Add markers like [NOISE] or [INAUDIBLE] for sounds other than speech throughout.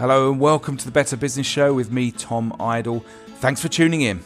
Hello and welcome to the Better Business Show with me, Tom Idle. Thanks for tuning in.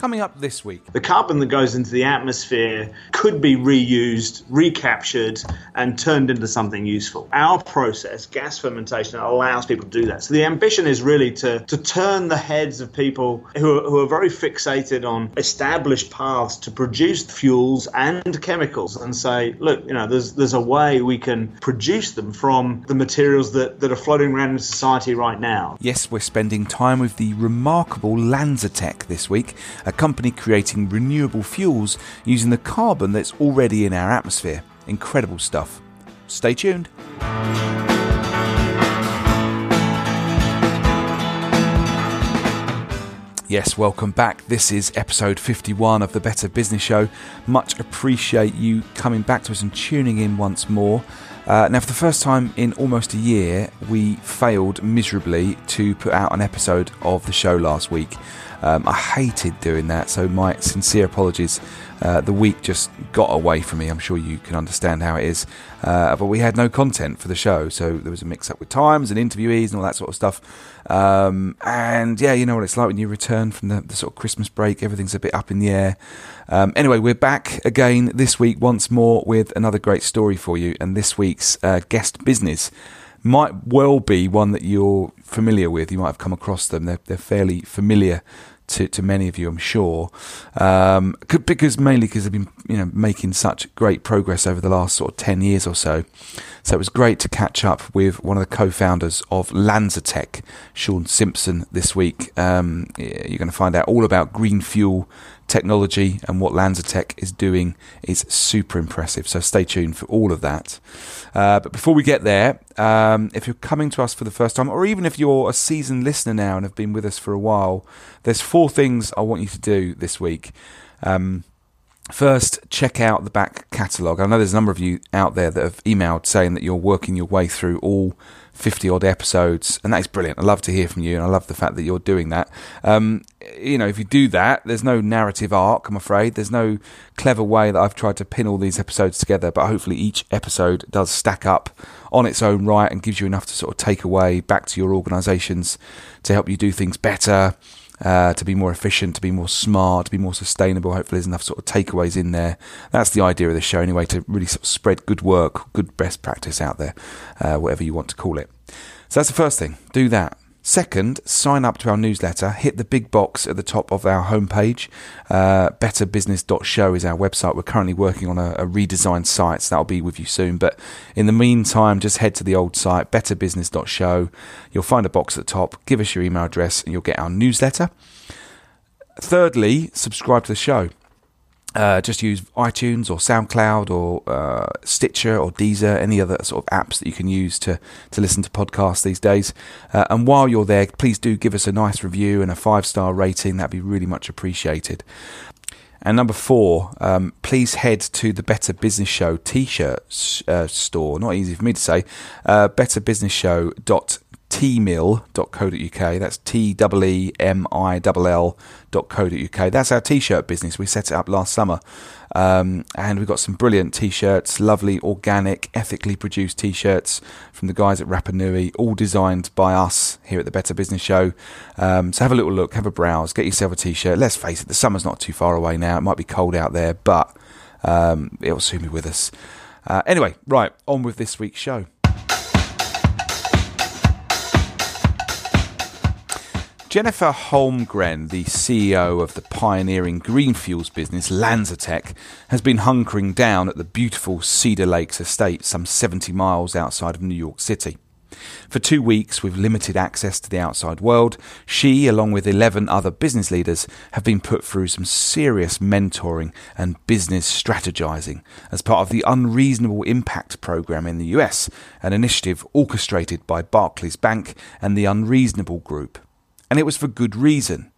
Coming up this week. The carbon that goes into the atmosphere could be reused, recaptured, and turned into something useful. Our process, gas fermentation, allows people to do that. So the ambition is really to, to turn the heads of people who are, who are very fixated on established paths to produce fuels and chemicals and say, look, you know, there's there's a way we can produce them from the materials that, that are floating around in society right now. Yes, we're spending time with the remarkable LanzaTech this week a company creating renewable fuels using the carbon that's already in our atmosphere. Incredible stuff. Stay tuned. Yes, welcome back. This is episode 51 of the Better Business Show. Much appreciate you coming back to us and tuning in once more. Uh, now, for the first time in almost a year, we failed miserably to put out an episode of the show last week. Um, I hated doing that, so my sincere apologies. Uh, the week just got away from me. I'm sure you can understand how it is. Uh, but we had no content for the show, so there was a mix up with times and interviewees and all that sort of stuff. Um, and yeah, you know what it's like when you return from the, the, sort of Christmas break, everything's a bit up in the air. Um, anyway, we're back again this week once more with another great story for you. And this week's uh, guest business might well be one that you're familiar with. You might have come across them. They're, they're fairly familiar to, to many of you, I'm sure, um, because mainly because they've been you know making such great progress over the last sort of ten years or so. So it was great to catch up with one of the co-founders of LanzaTech, Sean Simpson, this week. Um, you're going to find out all about green fuel technology and what LanzaTech is doing is super impressive. So stay tuned for all of that. Uh, but before we get there, um, if you're coming to us for the first time, or even if you're a seasoned listener now and have been with us for a while, there's four things I want you to do this week. Um, First, check out the back catalogue. I know there's a number of you out there that have emailed saying that you're working your way through all 50 odd episodes, and that is brilliant. I love to hear from you, and I love the fact that you're doing that. Um, you know, if you do that, there's no narrative arc, I'm afraid. There's no clever way that I've tried to pin all these episodes together, but hopefully each episode does stack up on its own right and gives you enough to sort of take away back to your organizations to help you do things better. Uh, to be more efficient, to be more smart, to be more sustainable. Hopefully, there's enough sort of takeaways in there. That's the idea of the show, anyway, to really sort of spread good work, good best practice out there, uh, whatever you want to call it. So that's the first thing. Do that. Second, sign up to our newsletter. Hit the big box at the top of our homepage. Uh, betterbusiness.show is our website. We're currently working on a, a, redesigned site, so that'll be with you soon. But in the meantime, just head to the old site, betterbusiness.show. You'll find a box at the top. Give us your email address, and you'll get our newsletter. Thirdly, subscribe to the show. Uh, just use iTunes or SoundCloud or uh, Stitcher or Deezer, any other sort of apps that you can use to, to listen to podcasts these days. Uh, and while you're there, please do give us a nice review and a five star rating. That'd be really much appreciated. And number four, um, please head to the Better Business Show t shirt uh, store. Not easy for me to say. Uh, betterbusinessshow.com teemill.co.uk. That's T E E M I L L.co.uk. That's our t shirt business. We set it up last summer. Um, and we've got some brilliant t shirts, lovely, organic, ethically produced t shirts from the guys at Rapanui, all designed by us here at the Better Business Show. Um, so have a little look, have a browse, get yourself a t shirt. Let's face it, the summer's not too far away now. It might be cold out there, but um, it'll soon be with us. Uh, anyway, right, on with this week's show. Jennifer Holmgren, the CEO of the pioneering green fuels business LanzaTech, has been hunkering down at the beautiful Cedar Lakes estate some 70 miles outside of New York City. For two weeks, with limited access to the outside world, she, along with 11 other business leaders, have been put through some serious mentoring and business strategizing as part of the Unreasonable Impact Program in the US, an initiative orchestrated by Barclays Bank and the Unreasonable Group and it was for good reason.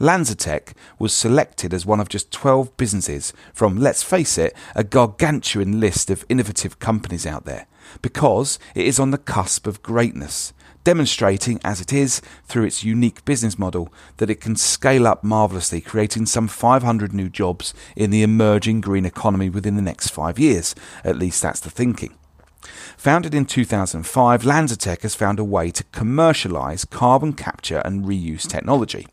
LanzaTech was selected as one of just 12 businesses from, let's face it, a gargantuan list of innovative companies out there, because it is on the cusp of greatness, demonstrating, as it is, through its unique business model, that it can scale up marvellously, creating some 500 new jobs in the emerging green economy within the next five years. At least that's the thinking. Founded in 2005, LanzaTech has found a way to commercialize carbon capture and reuse technology.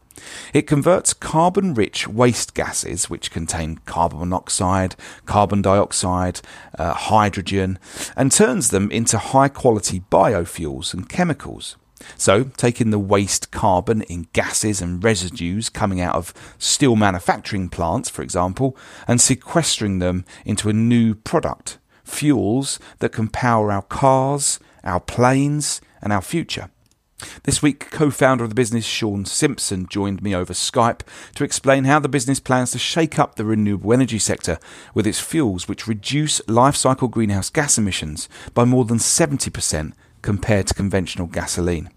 It converts carbon rich waste gases, which contain carbon monoxide, carbon dioxide, uh, hydrogen, and turns them into high quality biofuels and chemicals. So, taking the waste carbon in gases and residues coming out of steel manufacturing plants, for example, and sequestering them into a new product, fuels that can power our cars, our planes, and our future. This week, co founder of the business, Sean Simpson, joined me over Skype to explain how the business plans to shake up the renewable energy sector with its fuels, which reduce life cycle greenhouse gas emissions by more than 70% compared to conventional gasoline.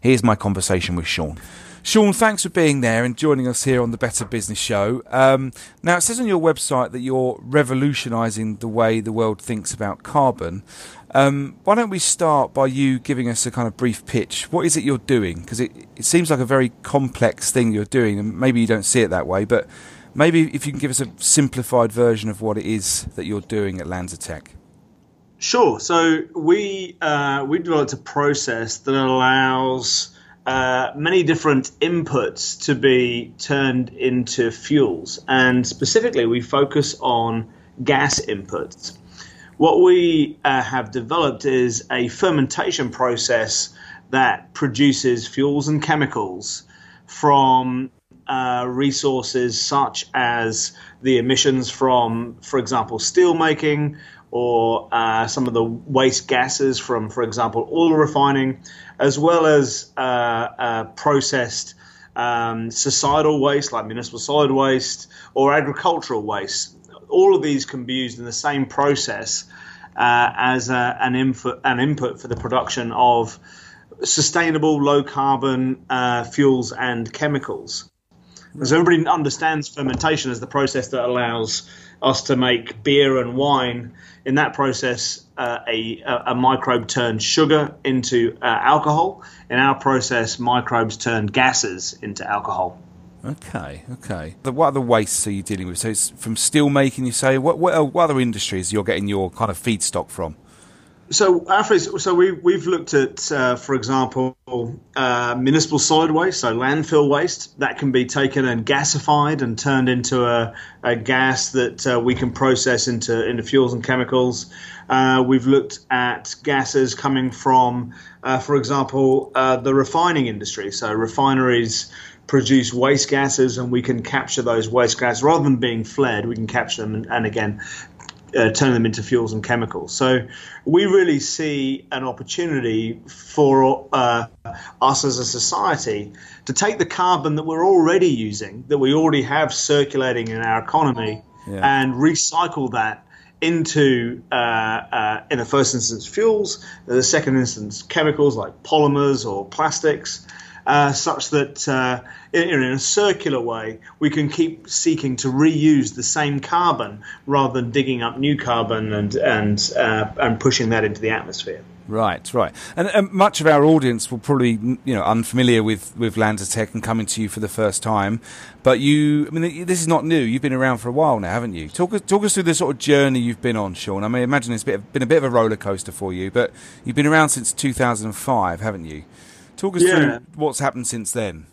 Here's my conversation with Sean. Sean, thanks for being there and joining us here on the Better Business Show. Um, now, it says on your website that you're revolutionising the way the world thinks about carbon. Um, why don't we start by you giving us a kind of brief pitch? What is it you're doing? Because it, it seems like a very complex thing you're doing, and maybe you don't see it that way, but maybe if you can give us a simplified version of what it is that you're doing at LanzaTech. Sure. So we uh, we developed a process that allows uh, many different inputs to be turned into fuels, and specifically we focus on gas inputs. What we uh, have developed is a fermentation process that produces fuels and chemicals from uh, resources such as the emissions from, for example, steel making or uh, some of the waste gases from, for example, oil refining, as well as uh, uh processed um, societal waste like municipal solid waste or agricultural waste all of these can be used in the same process uh, as a, an input an input for the production of sustainable low carbon uh, fuels and chemicals. As everybody understands fermentation as the process that allows us to make beer and wine. In that process, uh, a, a, microbe turns sugar into uh, alcohol. In our process, microbes turn gases into alcohol. Okay, okay. What other wastes are you dealing with? So it's from steel making, you say. What, what, what other industries you're getting your kind of feedstock from? So, so we we've looked at, uh, for example, uh, municipal solid waste, so landfill waste that can be taken and gasified and turned into a, a gas that uh, we can process into into fuels and chemicals. Uh, we've looked at gases coming from, uh, for example, uh, the refining industry, so refineries produce waste gases and we can capture those waste gases rather than being flared we can capture them and, and again uh, turn them into fuels and chemicals so we really see an opportunity for uh, us as a society to take the carbon that we're already using that we already have circulating in our economy yeah. and recycle that into, uh, uh, in the first instance, fuels, in the second instance, chemicals like polymers or plastics, uh, such that uh, in, in, a circular way we can keep seeking to reuse the same carbon rather than digging up new carbon and and uh, and pushing that into the atmosphere. Right, right, and, and, much of our audience will probably, you know, unfamiliar with with LanzaTech and coming to you for the first time. But you, I mean, this is not new. You've been around for a while now, haven't you? Talk talk us through the sort of journey you've been on, Sean. I mean, imagine it's been a bit of a roller coaster for you, but you've been around since 2005, haven't you? Talk us yeah. through what's happened since then.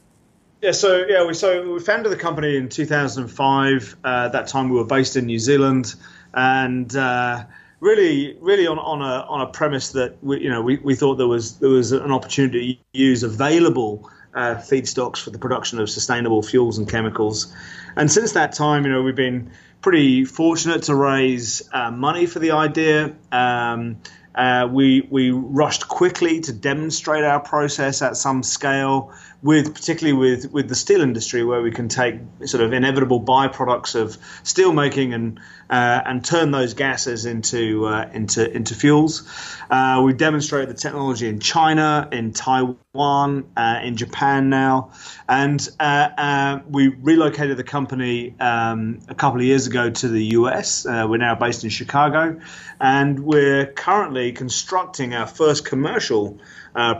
Yeah, so yeah, we so we founded the company in 2005. Uh, at that time, we were based in New Zealand, and uh, really, really on, on a on a premise that we, you know we, we thought there was there was an opportunity to use available uh, feedstocks for the production of sustainable fuels and chemicals. And since that time, you know, we've been pretty fortunate to raise uh, money for the idea. Um, uh, we we rushed quickly to demonstrate our process at some scale, with particularly with with the steel industry, where we can take sort of inevitable byproducts of steel making and uh, and turn those gases into uh, into into fuels. Uh, we demonstrated the technology in China, in Taiwan, uh, in Japan now, and uh, we relocated the company um, a couple of years ago to the US. we're now based in Chicago, and we're currently constructing our first commercial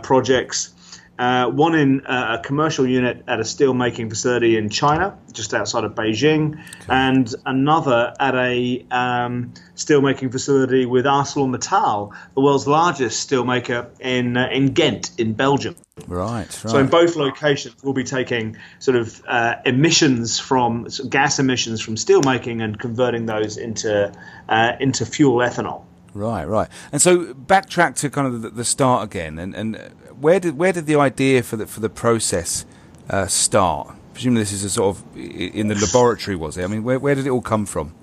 projects uh, one in uh, a commercial unit at a steel making facility in China, just outside of Beijing, okay. and another at a um, steel making facility with ArcelorMittal, the world's largest steelmaker in uh, in Ghent, in Belgium. Right, right. So in both locations, we'll be taking sort of uh, emissions from gas emissions from steelmaking and converting those into uh, into fuel ethanol. Right, right. And so backtrack to kind of the, the start again, and, and where did where did the idea for the for the process uh, start? Presumably, this is a sort of in the laboratory, was it? I mean, where where did it all come from?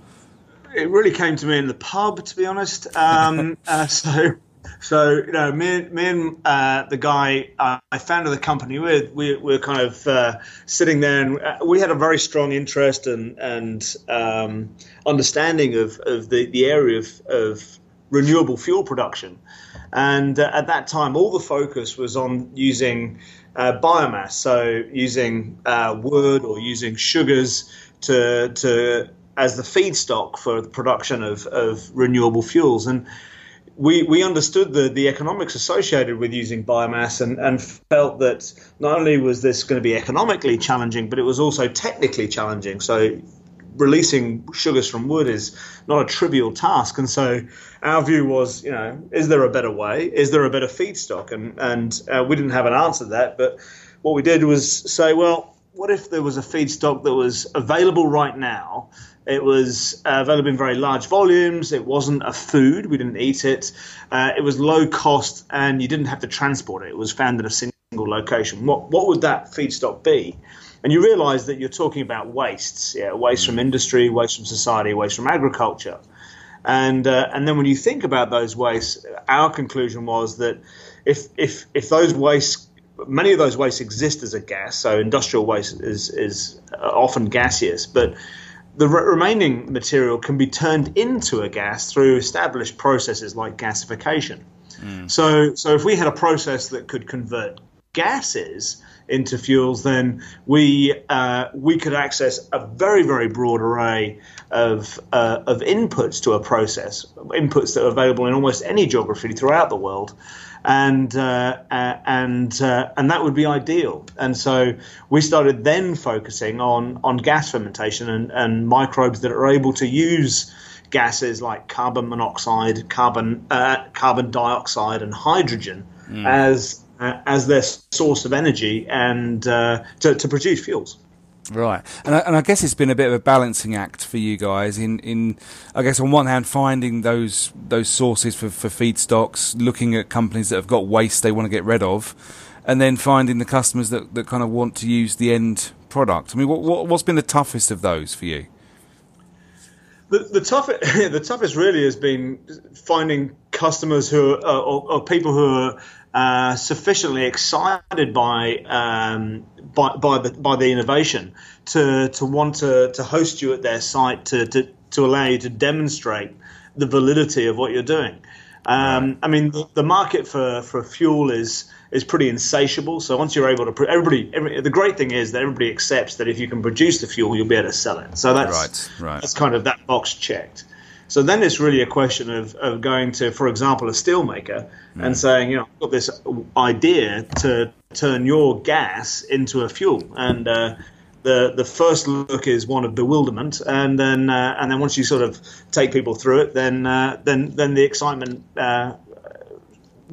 It really came to me in the pub, to be honest. Um, [LAUGHS] uh, so, so you know, me, me and uh, the guy uh, I founded the company with, we were kind of uh, sitting there, and uh, we had a very strong interest and and um, understanding of, of the, the area of, of renewable fuel production. And uh, at that time, all the focus was on using uh, biomass, so using uh, wood or using sugars to, to as the feedstock for the production of, of renewable fuels. And we, we understood the, the economics associated with using biomass and, and felt that not only was this going to be economically challenging, but it was also technically challenging. So releasing sugars from wood is not a trivial task. And so our view was, you know, is there a better way? Is there a better feedstock? And and uh, we didn't have an answer to that. But what we did was say, well, what if there was a feedstock that was available right now? It was uh, available in very large volumes. It wasn't a food. We didn't eat it. Uh, it was low cost, and you didn't have to transport it. It was found in a single location. What what would that feedstock be? And you realize that you're talking about wastes, yeah, waste from industry, waste from society, waste from agriculture. And, uh, and then when you think about those wastes, our conclusion was that if, if, if those wastes, many of those wastes exist as a gas, so industrial waste is, is often gaseous, but the re- remaining material can be turned into a gas through established processes like gasification. Mm. So, so if we had a process that could convert gases into fuels, then we uh, we could access a very very broad array of uh, of inputs to a process, inputs that are available in almost any geography throughout the world, and uh, and uh, and that would be ideal. And so we started then focusing on on gas fermentation and, and microbes that are able to use gases like carbon monoxide, carbon uh, carbon dioxide, and hydrogen mm. as uh, as their source of energy and uh, to, to, produce fuels. Right, and I, and I, guess it's been a bit of a balancing act for you guys. In, in I guess on one hand, finding those those sources for, for feedstocks, looking at companies that have got waste they want to get rid of, and then finding the customers that, that kind of want to use the end product. I mean, what, what what's been the toughest of those for you? The, the toughest [LAUGHS] the toughest really has been finding customers who are, or, or people who are uh, sufficiently excited by, um, by by the by the innovation to to want to, to host you at their site to, to to allow you to demonstrate the validity of what you're doing. Um. I mean, the, the, market for, for fuel is is pretty insatiable. So once you're able to, everybody, every, the great thing is that everybody accepts that if you can produce the fuel, you'll be able to sell it. So that's right, right. that's kind of that box checked. So then it's really a question of, of going to, for example, a steelmaker mm. and saying, you know, I've got this idea to turn your gas into a fuel. And uh, the the first look is one of bewilderment, and then uh, and then once you sort of take people through it, then uh, then then the excitement uh,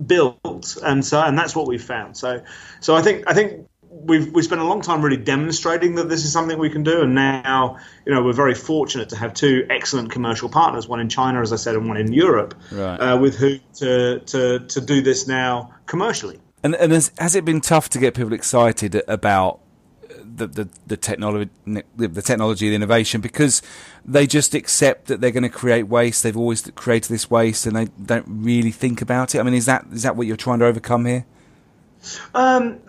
builds, and so and that's what we've found. So so I think I think we've we spent a long time really demonstrating that this is something we can do, and now you know we're very fortunate to have two excellent commercial partners, one in China, as I said, and one in Europe, right. uh, with who to, to to do this now commercially. And and has, has it been tough to get people excited about the, the, the technology, the technology, the innovation, because they just accept that they're going to create waste. They've always created this waste, and they don't really think about it. I mean, is that is that what you're trying to overcome here? Um,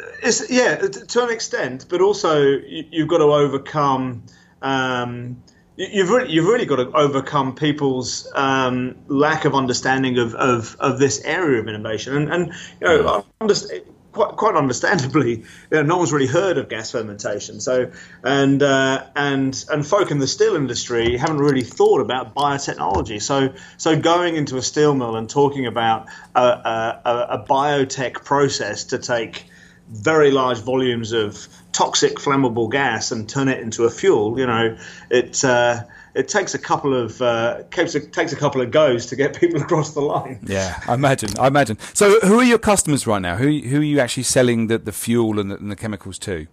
yeah, to an extent, but also you, have got to overcome. Um, you've really, you've really got to overcome people's um, lack of understanding of, of, of, this area of innovation, and, and you know, quite, quite understandably, [LAUGHS] you know, no one's really heard of gas fermentation. So, and uh, and and folk in the steel industry haven't really thought about biotechnology. So, so going into a steel mill and talking about a, a, a biotech process to take very large volumes of toxic flammable gas and turn it into a fuel, you know, it uh, it takes a couple of uh, takes, a, takes a couple of goes to get [LAUGHS] people across the line. Yeah, I imagine. I imagine. So, who are your customers right now? Who who are you actually selling the, the fuel and the, and the chemicals to?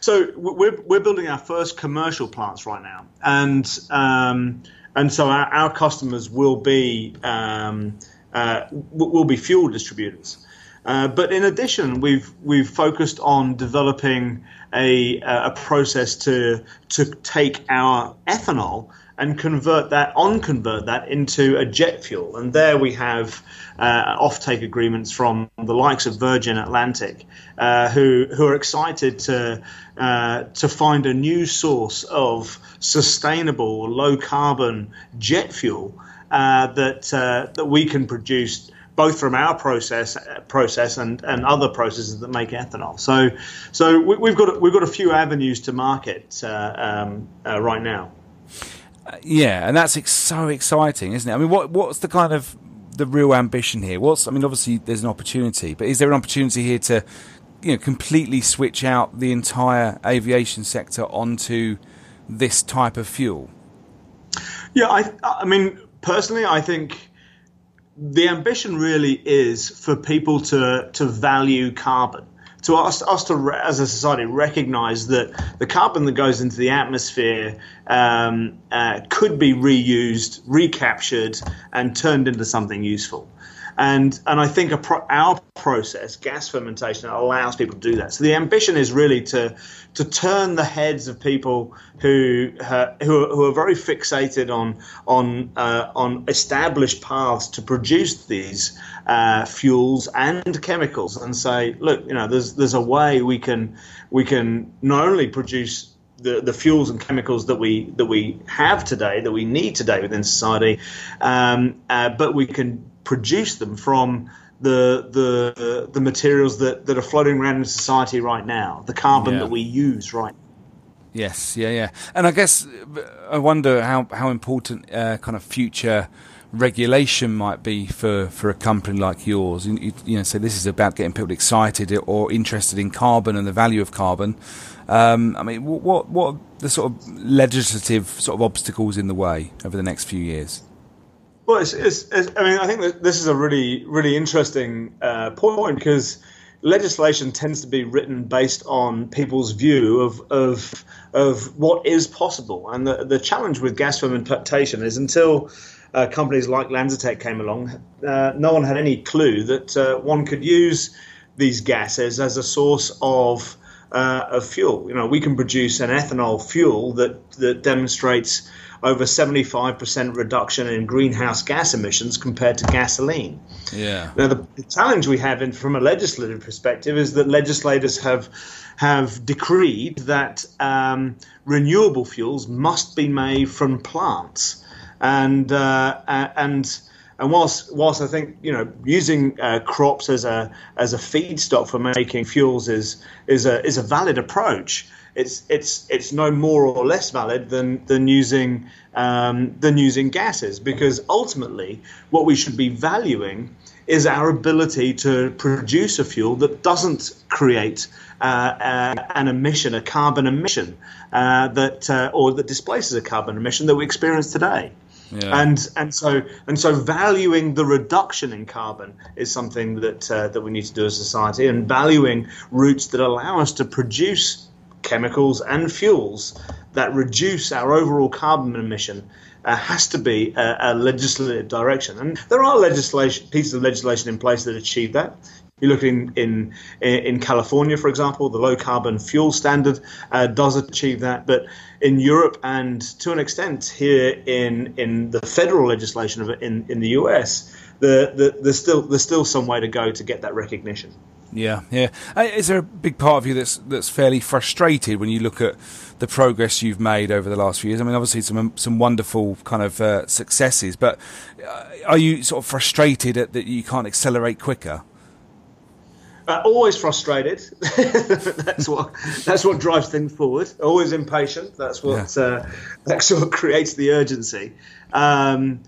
So we're we're building our first commercial plants right now, and um, and so our, our, customers will be um, uh, will be fuel distributors. Uh, but in addition, we've we've focused on developing a a process to to take our ethanol and convert that on convert that into a jet fuel. And there we have uh, offtake agreements from the likes of Virgin Atlantic, uh, who who are excited to uh, to find a new source of sustainable, low carbon jet fuel uh, that uh, that we can produce both from our process process and, and other processes that make ethanol. So so we, have got we've got a few avenues to market uh, um, uh, right now. Uh, yeah, and that's ex- so exciting, isn't it? I mean, what what's the kind of the real ambition here? What's I mean, obviously there's an opportunity, but is there an opportunity here to you know completely switch out the entire aviation sector onto this type of fuel? Yeah, I I mean personally, I think the ambition really is for people to to value carbon to us, us to as a society recognize that the carbon that goes into the atmosphere um, uh, could be reused, recaptured, and turned into something useful. And, and I think pro- our process, gas fermentation, allows people to do that. So the ambition is really to, to turn the heads of people who, uh, who, are, who are very fixated on, on, uh, on established paths to produce these uh, fuels and chemicals and say, look, you know, there's, there's a way we can, we can not only produce the, the fuels and chemicals that we that we have today, that we need today within society, um, uh, but we can produce them from the the the materials that, that are floating around in society right now, the carbon yeah. that we use right. Yes, yeah, yeah, and I guess I wonder how how important uh, kind of future regulation might be for, for a company like yours. You, you, know, so this is about getting people excited or interested in carbon and the value of carbon. Um, I mean, what what are the sort of legislative sort of obstacles in the way over the next few years? Well, it's, it's, it's, I mean, I think that this is a really, really interesting uh, point because legislation tends to be written based on people's view of of of what is possible. And the the challenge with gas fermentation is until uh, companies like LanzaTech came along, uh, no one had any clue that uh, one could use these gases as a source of uh, of fuel. You know, we can produce an ethanol fuel that that demonstrates over 75% reduction in greenhouse gas emissions compared to gasoline. Yeah. Now, the, the challenge we have in, from a legislative perspective is that legislators have have decreed that um, renewable fuels must be made from plants, and uh, and and whilst whilst I think you know using uh, crops as a as a feedstock for making fuels is is a is a valid approach it's it's it's no more or less valid than than using um, than using gases because ultimately what we should be valuing is our ability to produce a fuel that doesn't create uh, uh, an emission, a carbon emission uh, that uh, or that displaces a carbon emission that we experience today. Yeah. And and so and so valuing the reduction in carbon is something that uh, that we need to do as a society, and valuing routes that allow us to produce chemicals and fuels that reduce our overall carbon emission uh, has to be a, a, legislative direction. And there are legislation pieces of legislation in place that achieve that. You look in, in in California, for example, the low carbon fuel standard uh, does achieve that. But in Europe and to an extent here in in the federal legislation of in, in the US, the, the, there's still there's still some way to go to get that recognition. Yeah, yeah. Uh, is there a big part of you that's that's fairly frustrated when you look at the progress you've made over the last few years? I mean, obviously some some wonderful kind of uh, successes, but uh, are you sort of frustrated at, that you can't accelerate quicker? Uh, always frustrated. [LAUGHS] that's what that's what drives things forward. Always impatient. That's what yeah. uh, that's what [LAUGHS] creates the urgency. Um,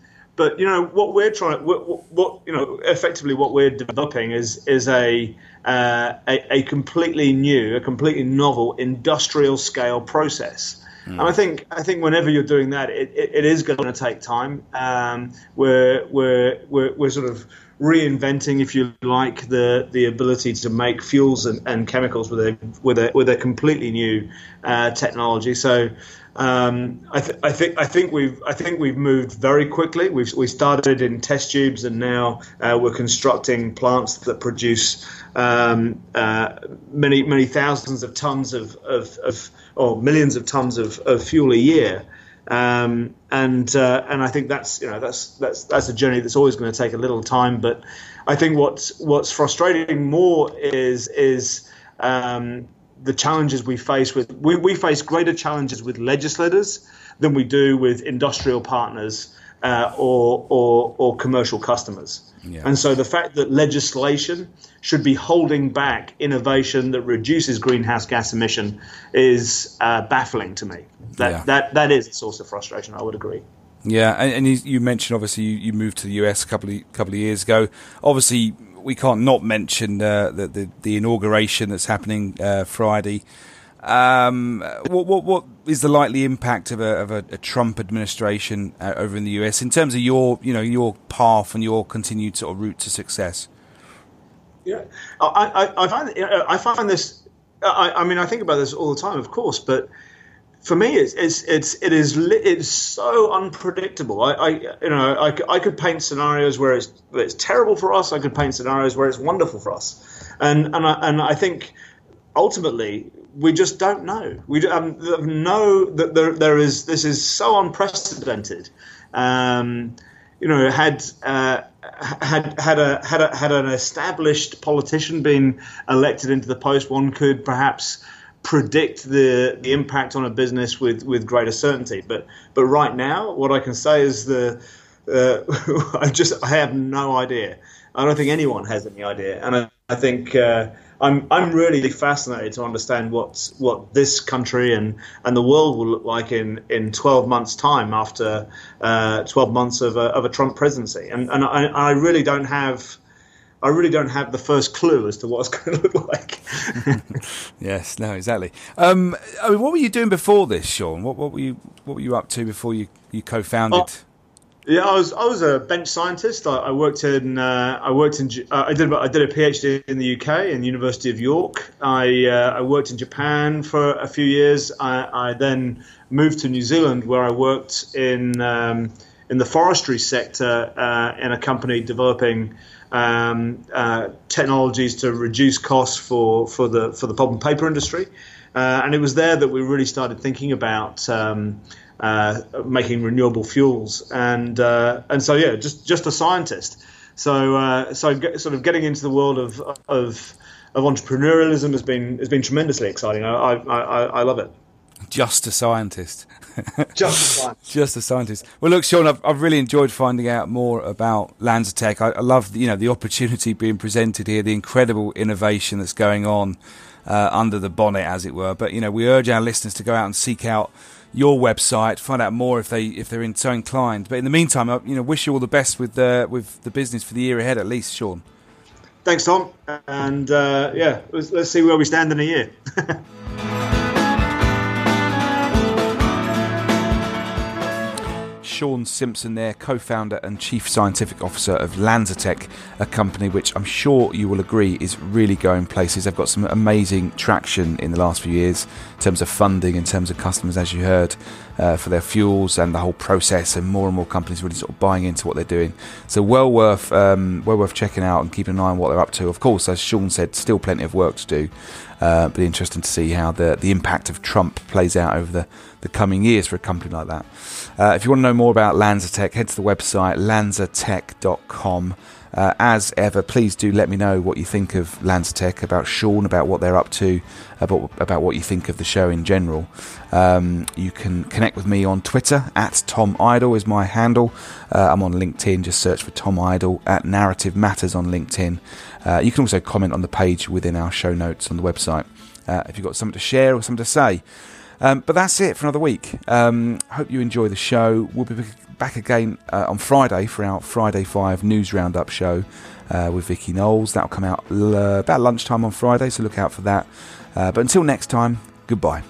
but you know what we're trying, what, what you know, effectively what we're developing is is a, uh, a, a completely new, a completely novel industrial scale process. Mm. And I think I think whenever you're doing that, it, it, it is going to take time. Um, we're, we're we're we're sort of reinventing, if you like, the the ability to make fuels and, and chemicals with a with a with a completely new uh, technology. So. Um, I, th- I, think I think we've I think we've moved very quickly. We've we started in test tubes and now uh, we're constructing plants that produce um, uh, many many thousands of tons of, of, of or millions of tons of, of fuel a year. Um, and uh, and I think that's you know that's that's that's a journey that's always going to take a little time. But I think what's what's frustrating more is is um, the challenges we face with we, we face greater challenges with legislators than we do with industrial partners uh, or, or or commercial customers. Yeah. And so the fact that legislation should be holding back innovation that reduces greenhouse gas emission is uh, baffling to me. That, yeah. that, that is a source of frustration, I would agree. Yeah, and, and you, you, mentioned obviously you, you, moved to the US a couple of, couple of years ago. Obviously, we can't not mention uh, the, the, the, inauguration that's happening uh, Friday. Um, what, what, what is the likely impact of a, of a, a Trump administration uh, over in the US in terms of your you know your path and your continued sort of route to success? Yeah, I, I, I find I find this. I, I mean, I think about this all the time, of course, but for me, it's it's it's it is it's so unpredictable. I, I you know I, I could paint scenarios where it's where it's terrible for us. I could paint scenarios where it's wonderful for us, and and I, and I think ultimately we just don't know. We um, know that there, there is this is so unprecedented. Um, you know, had uh, had had a had a had an established politician been elected into the post, one could perhaps predict the the impact on a business with with greater certainty. But but right now, what I can say is the uh, [LAUGHS] I just I have no idea. I don't think anyone has any idea, and I, I think. Uh, I'm I'm really fascinated to understand what what this country and, and the world will look like in, in 12 months' time after uh, 12 months of a, of a Trump presidency, and and I, I really don't have. I really don't have the first clue as to what it's [LAUGHS] going to look like. [LAUGHS] yes, no, exactly. Um, I mean, what were you doing before this, Sean? What, what were you What were you up to before you, you co-founded? Oh, yeah, I was I was a bench scientist. I, I worked in uh, I worked in uh, I did I did a PhD in the UK in the University of York. I uh, I worked in Japan for a few years. I, I, then moved to New Zealand where I worked in um, in the forestry sector uh, in a company developing um, uh, technologies to reduce costs for, for the for the pulp and paper industry. Uh, and it was there that we really started thinking about. Um, making renewable fuels, and uh, and so yeah, just just a scientist. So uh, so get, sort of getting into the world of of of entrepreneurialism has been has been tremendously exciting. I I, I, I love it. Just a scientist. [LAUGHS] Just a scientist. Just a scientist. Well, look, Sean, I've, I've really enjoyed finding out more about LanzaTech. I, I love, you know, the opportunity being presented here, the incredible innovation that's going on uh, under the bonnet, as it were. But you know, we urge our listeners to go out and seek out your website, find out more if they if they're in, so inclined. But in the meantime, I, you know, wish you all the best with the with the business for the year ahead, at least, Sean. Thanks, Tom, and uh, yeah, let's, let's see where we stand in a year. [LAUGHS] Sean Simpson there, co-founder and chief scientific officer of LanzaTech, a company which I'm sure you will agree is really going places. They've got some amazing traction in the last few years in terms of funding, in terms of customers, as you heard, uh, for their fuels and the whole process, and more and more companies really sort of buying into what they're doing. So well worth um, well worth checking out and keeping an eye on what they're up to. Of course, as Sean said, still plenty of work to do. Uh, be interesting to see how the the impact of Trump plays out over the, the coming years for a company like that. Uh, if you want to know more about LanzaTech, head to the website lanzatech.com. Uh, as ever, please do let me know what you think of LanzaTech, about Sean, about what they're up to, about, about what you think of the show in general. Um, you can connect with me on Twitter, at Tom Idle is my handle. Uh, I'm on LinkedIn, just search for Tom Idle, at Narrative Matters on LinkedIn. Uh, you can also comment on the page within our show notes on the website uh, if you've got something to share or something to say. Um, but that's it for another week. Um, hope you enjoy the show. We'll be back again uh, on Friday for our Friday 5 News Roundup show uh, with Vicky Knowles. That'll come out l- about lunchtime on Friday, so look out for that. Uh, but until next time, goodbye.